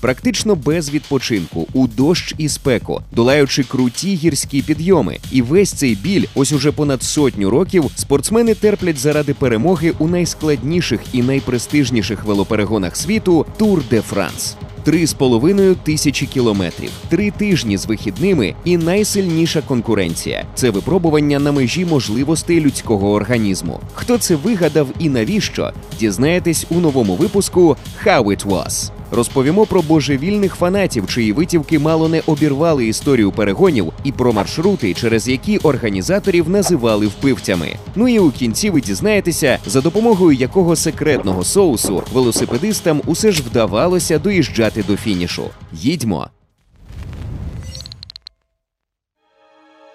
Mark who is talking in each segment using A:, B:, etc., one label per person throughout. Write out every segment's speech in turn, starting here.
A: практично без відпочинку, у дощ і спеку, долаючи круті гірські підйоми. І весь цей біль, ось уже понад сотню років, спортсмени терплять заради перемоги у найскладніших і найпрестижніших велоперегонах світу Тур де Франс. Три з половиною тисячі кілометрів, три тижні з вихідними і найсильніша конкуренція це випробування на межі можливостей людського організму. Хто це вигадав і навіщо? Дізнаєтесь у новому випуску «How it was». Розповімо про божевільних фанатів, чиї витівки мало не обірвали історію перегонів, і про маршрути, через які організаторів називали впивцями. Ну і у кінці ви дізнаєтеся, за допомогою якого секретного соусу велосипедистам усе ж вдавалося доїжджати до фінішу. Їдьмо.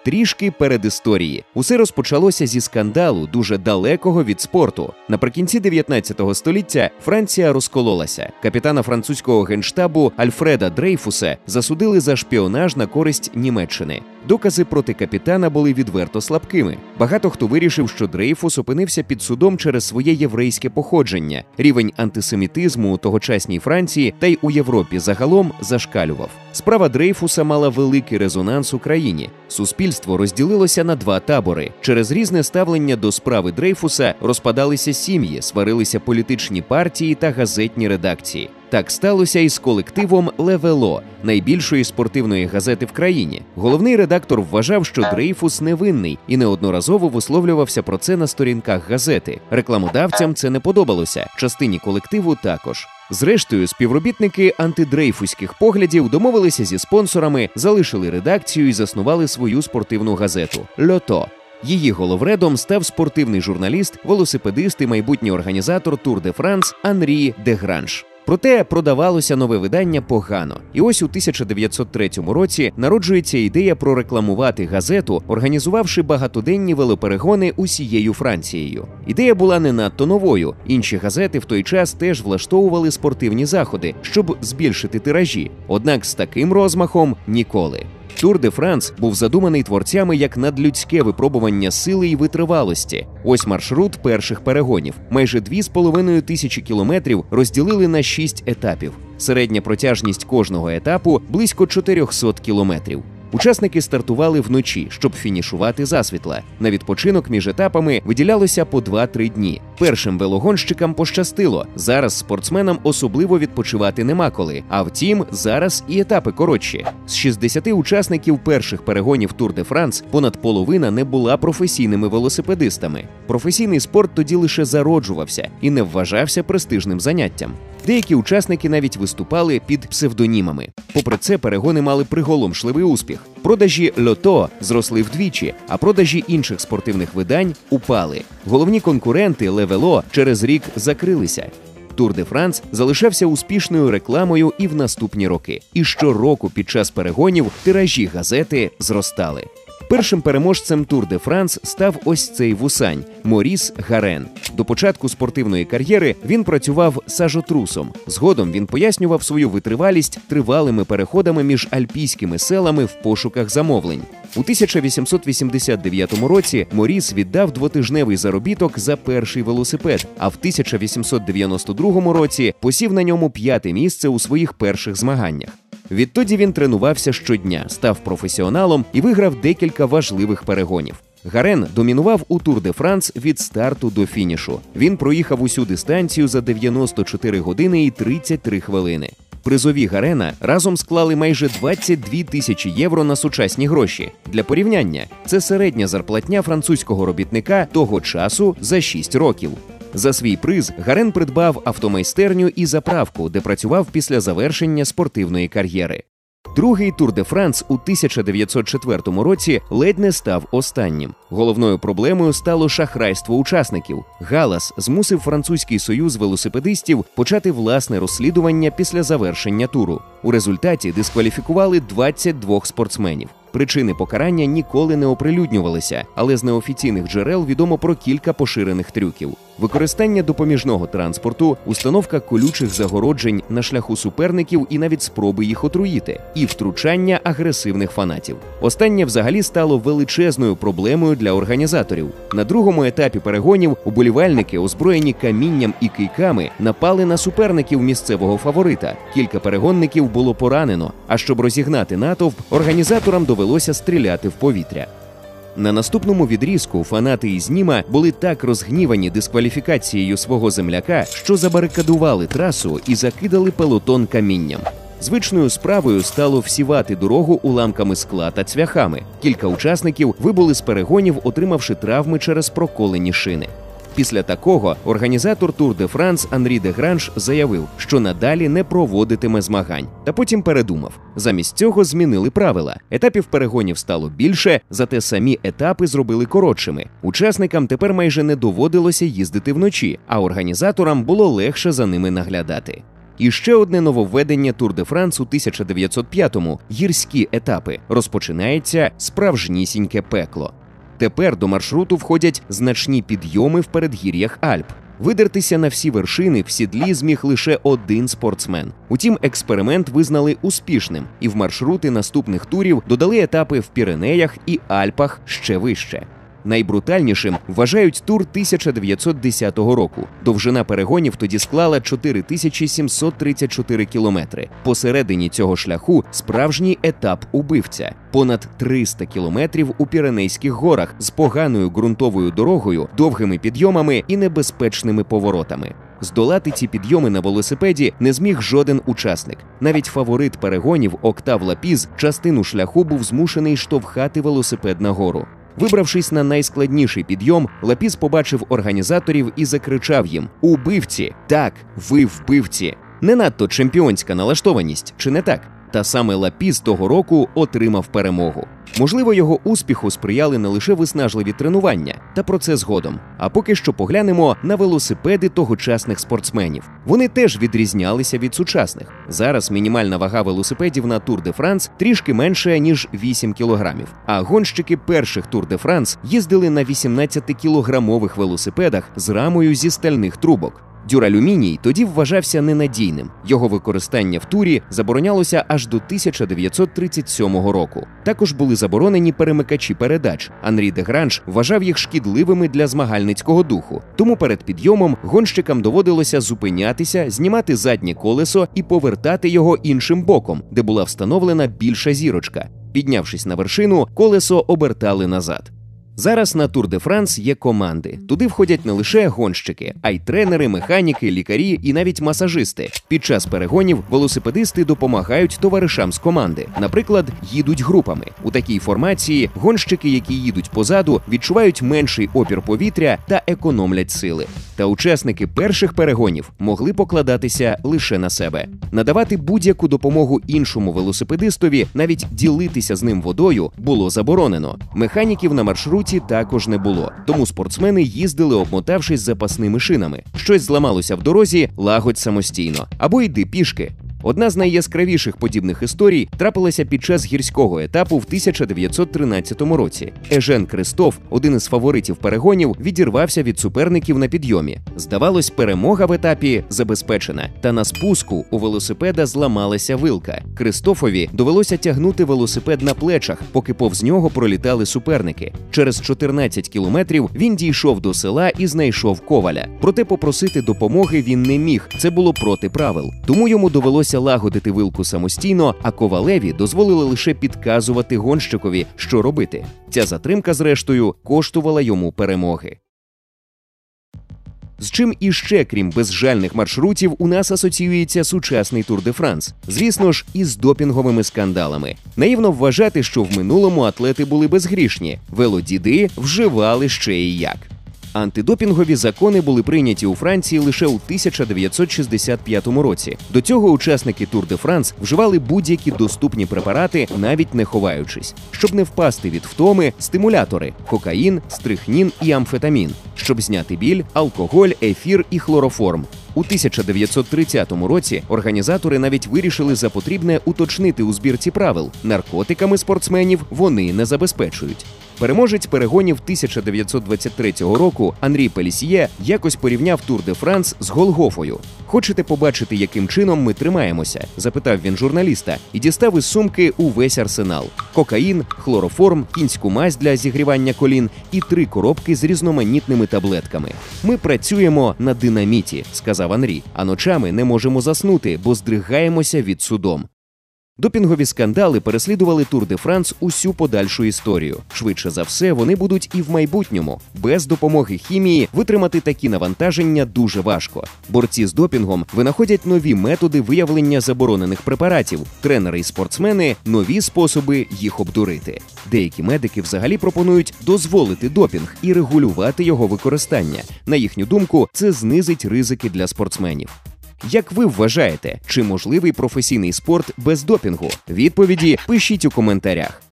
A: Трішки перед історії усе розпочалося зі скандалу, дуже далекого від спорту. Наприкінці 19 століття Франція розкололася. Капітана французького генштабу Альфреда Дрейфуса засудили за шпіонаж на користь Німеччини. Докази проти капітана були відверто слабкими. Багато хто вирішив, що Дрейфус опинився під судом через своє єврейське походження. Рівень антисемітизму у тогочасній Франції та й у Європі загалом зашкалював. Справа Дрейфуса мала великий резонанс у країні. Суспільство розділилося на два табори. Через різне ставлення до справи Дрейфуса розпадалися сім'ї, сварилися політичні партії та газетні редакції. Так сталося і з колективом Le Vélo, найбільшої спортивної газети в країні. Головний редактор вважав, що Дрейфус невинний і неодноразово висловлювався про це на сторінках газети. Рекламодавцям це не подобалося, частині колективу також. Зрештою, співробітники антидрейфуських поглядів домовилися зі спонсорами, залишили редакцію і заснували свою спортивну газету Льото. Її головредом став спортивний журналіст, велосипедист і майбутній організатор Тур де Франс Анрі Дегранж. Проте продавалося нове видання погано. І ось у 1903 році народжується ідея прорекламувати газету, організувавши багатоденні велоперегони усією Францією. Ідея була не надто новою. Інші газети в той час теж влаштовували спортивні заходи, щоб збільшити тиражі. Однак з таким розмахом ніколи. Тур де Франс був задуманий творцями як надлюдське випробування сили і витривалості. Ось маршрут перших перегонів. Майже 2,5 тисячі кілометрів розділили на 6 етапів. Середня протяжність кожного етапу близько 400 кілометрів. Учасники стартували вночі, щоб фінішувати засвітла. На відпочинок між етапами виділялося по 2-3 дні. Першим велогонщикам пощастило. Зараз спортсменам особливо відпочивати нема коли. А втім, зараз і етапи коротші. З 60 учасників перших перегонів Тур де Франс понад половина не була професійними велосипедистами. Професійний спорт тоді лише зароджувався і не вважався престижним заняттям. Деякі учасники навіть виступали під псевдонімами. Попри це, перегони мали приголомшливий успіх. Продажі L'Auto зросли вдвічі, а продажі інших спортивних видань упали. Головні конкуренти Le Vélo через рік закрилися. Тур де Франс залишався успішною рекламою і в наступні роки. І щороку під час перегонів тиражі газети зростали. Першим переможцем Тур де Франс став ось цей вусань Моріс Гарен. До початку спортивної кар'єри він працював сажотрусом. Згодом він пояснював свою витривалість тривалими переходами між альпійськими селами в пошуках замовлень. У 1889 році Моріс віддав двотижневий заробіток за перший велосипед, а в 1892 році посів на ньому п'яте місце у своїх перших змаганнях. Відтоді він тренувався щодня, став професіоналом і виграв декілька важливих перегонів. Гарен домінував у Тур де Франс від старту до фінішу. Він проїхав усю дистанцію за 94 години і 33 хвилини. Призові Гарена разом склали майже 22 тисячі євро на сучасні гроші. Для порівняння це середня зарплатня французького робітника того часу за 6 років. За свій приз Гарен придбав автомайстерню і заправку, де працював після завершення спортивної кар'єри. Другий Тур де Франс у 1904 році ледь не став останнім. Головною проблемою стало шахрайство учасників. Галас змусив французький союз велосипедистів почати власне розслідування після завершення туру. У результаті дискваліфікували 22 спортсменів. Причини покарання ніколи не оприлюднювалися, але з неофіційних джерел відомо про кілька поширених трюків. Використання допоміжного транспорту, установка колючих загороджень на шляху суперників і навіть спроби їх отруїти, і втручання агресивних фанатів. Останнє взагалі стало величезною проблемою для організаторів. На другому етапі перегонів уболівальники, озброєні камінням і кийками, напали на суперників місцевого фаворита. Кілька перегонників було поранено. А щоб розігнати натовп, організаторам довелося стріляти в повітря. На наступному відрізку фанати із Німа були так розгнівані дискваліфікацією свого земляка, що забарикадували трасу і закидали пелотон камінням. Звичною справою стало всівати дорогу уламками скла та цвяхами. Кілька учасників вибули з перегонів, отримавши травми через проколені шини. Після такого організатор Тур де Франс Анрі де Гранж заявив, що надалі не проводитиме змагань, та потім передумав. Замість цього змінили правила. Етапів перегонів стало більше, зате самі етапи зробили коротшими. Учасникам тепер майже не доводилося їздити вночі, а організаторам було легше за ними наглядати. І ще одне нововведення Тур де Франс у 1905-му – гірські етапи. Розпочинається справжнісіньке пекло. Тепер до маршруту входять значні підйоми в передгір'ях Альп. Видертися на всі вершини в сідлі зміг лише один спортсмен. Утім, експеримент визнали успішним, і в маршрути наступних турів додали етапи в Піренеях і Альпах ще вище. Найбрутальнішим вважають тур 1910 року. Довжина перегонів тоді склала 4734 кілометри. Посередині цього шляху справжній етап убивця понад 300 кілометрів у Піренейських горах з поганою ґрунтовою дорогою, довгими підйомами і небезпечними поворотами. Здолати ці підйоми на велосипеді не зміг жоден учасник. Навіть фаворит перегонів Октав Лапіс частину шляху був змушений штовхати велосипед нагору. Вибравшись на найскладніший підйом, Лапіс побачив організаторів і закричав їм: Убивці! Так, ви вбивці! Не надто чемпіонська налаштованість, чи не так? Та саме Лапіс того року отримав перемогу. Можливо, його успіху сприяли не лише виснажливі тренування, та про це згодом. А поки що поглянемо на велосипеди тогочасних спортсменів. Вони теж відрізнялися від сучасних. Зараз мінімальна вага велосипедів на Тур де Франс трішки менше ніж 8 кілограмів. А гонщики перших Тур де Франс їздили на 18-кілограмових велосипедах з рамою зі стальних трубок. Дюралюміній тоді вважався ненадійним. Його використання в турі заборонялося аж до 1937 року. Також були заборонені перемикачі передач. Анрі де Гранж вважав їх шкідливими для змагальницького духу. Тому перед підйомом гонщикам доводилося зупинятися, знімати заднє колесо і повертати його іншим боком, де була встановлена більша зірочка. Піднявшись на вершину, колесо обертали назад. Зараз на Тур де Франс є команди. Туди входять не лише гонщики, а й тренери, механіки, лікарі і навіть масажисти. Під час перегонів велосипедисти допомагають товаришам з команди. Наприклад, їдуть групами. У такій формації гонщики, які їдуть позаду, відчувають менший опір повітря та економлять сили. Та учасники перших перегонів могли покладатися лише на себе, надавати будь-яку допомогу іншому велосипедистові, навіть ділитися з ним водою було заборонено. Механіків на маршруті також не було, тому спортсмени їздили, обмотавшись запасними шинами. Щось зламалося в дорозі, лагодь самостійно або йди пішки. Одна з найяскравіших подібних історій трапилася під час гірського етапу в 1913 році. Ежен Кристоф, один із фаворитів перегонів, відірвався від суперників на підйомі. Здавалось, перемога в етапі забезпечена. Та на спуску у велосипеда зламалася вилка. Кристофові довелося тягнути велосипед на плечах, поки повз нього пролітали суперники. Через 14 кілометрів він дійшов до села і знайшов коваля. Проте попросити допомоги він не міг. Це було проти правил. Тому йому довелося лагодити вилку самостійно, а ковалеві дозволили лише підказувати гонщикові, що робити. Ця затримка, зрештою, коштувала йому перемоги. З чим іще, крім безжальних маршрутів, у нас асоціюється сучасний Тур де Франс. Звісно ж, із допінговими скандалами. Наївно вважати, що в минулому атлети були безгрішні. Велодіди вживали ще і як. Антидопінгові закони були прийняті у Франції лише у 1965 році. До цього учасники Тур де Франс вживали будь-які доступні препарати, навіть не ховаючись, щоб не впасти від втоми, стимулятори кокаїн, стрихнін і амфетамін, щоб зняти біль, алкоголь, ефір і хлороформ. У 1930 році організатори навіть вирішили за потрібне уточнити у збірці правил: наркотиками спортсменів вони не забезпечують. Переможець перегонів 1923 року Анрі Пелісьє якось порівняв Тур де Франс з Голгофою. Хочете побачити, яким чином ми тримаємося? запитав він журналіста і дістав із сумки увесь арсенал: кокаїн, хлороформ, кінську мазь для зігрівання колін і три коробки з різноманітними таблетками. Ми працюємо на динаміті, сказав Анрі. А ночами не можемо заснути, бо здригаємося від судом. Допінгові скандали переслідували Тур де Франс усю подальшу історію. Швидше за все, вони будуть і в майбутньому. Без допомоги хімії витримати такі навантаження дуже важко. Борці з допінгом винаходять нові методи виявлення заборонених препаратів. Тренери і спортсмени нові способи їх обдурити. Деякі медики взагалі пропонують дозволити допінг і регулювати його використання. На їхню думку, це знизить ризики для спортсменів. Як ви вважаєте, чи можливий професійний спорт без допінгу? Відповіді пишіть у коментарях.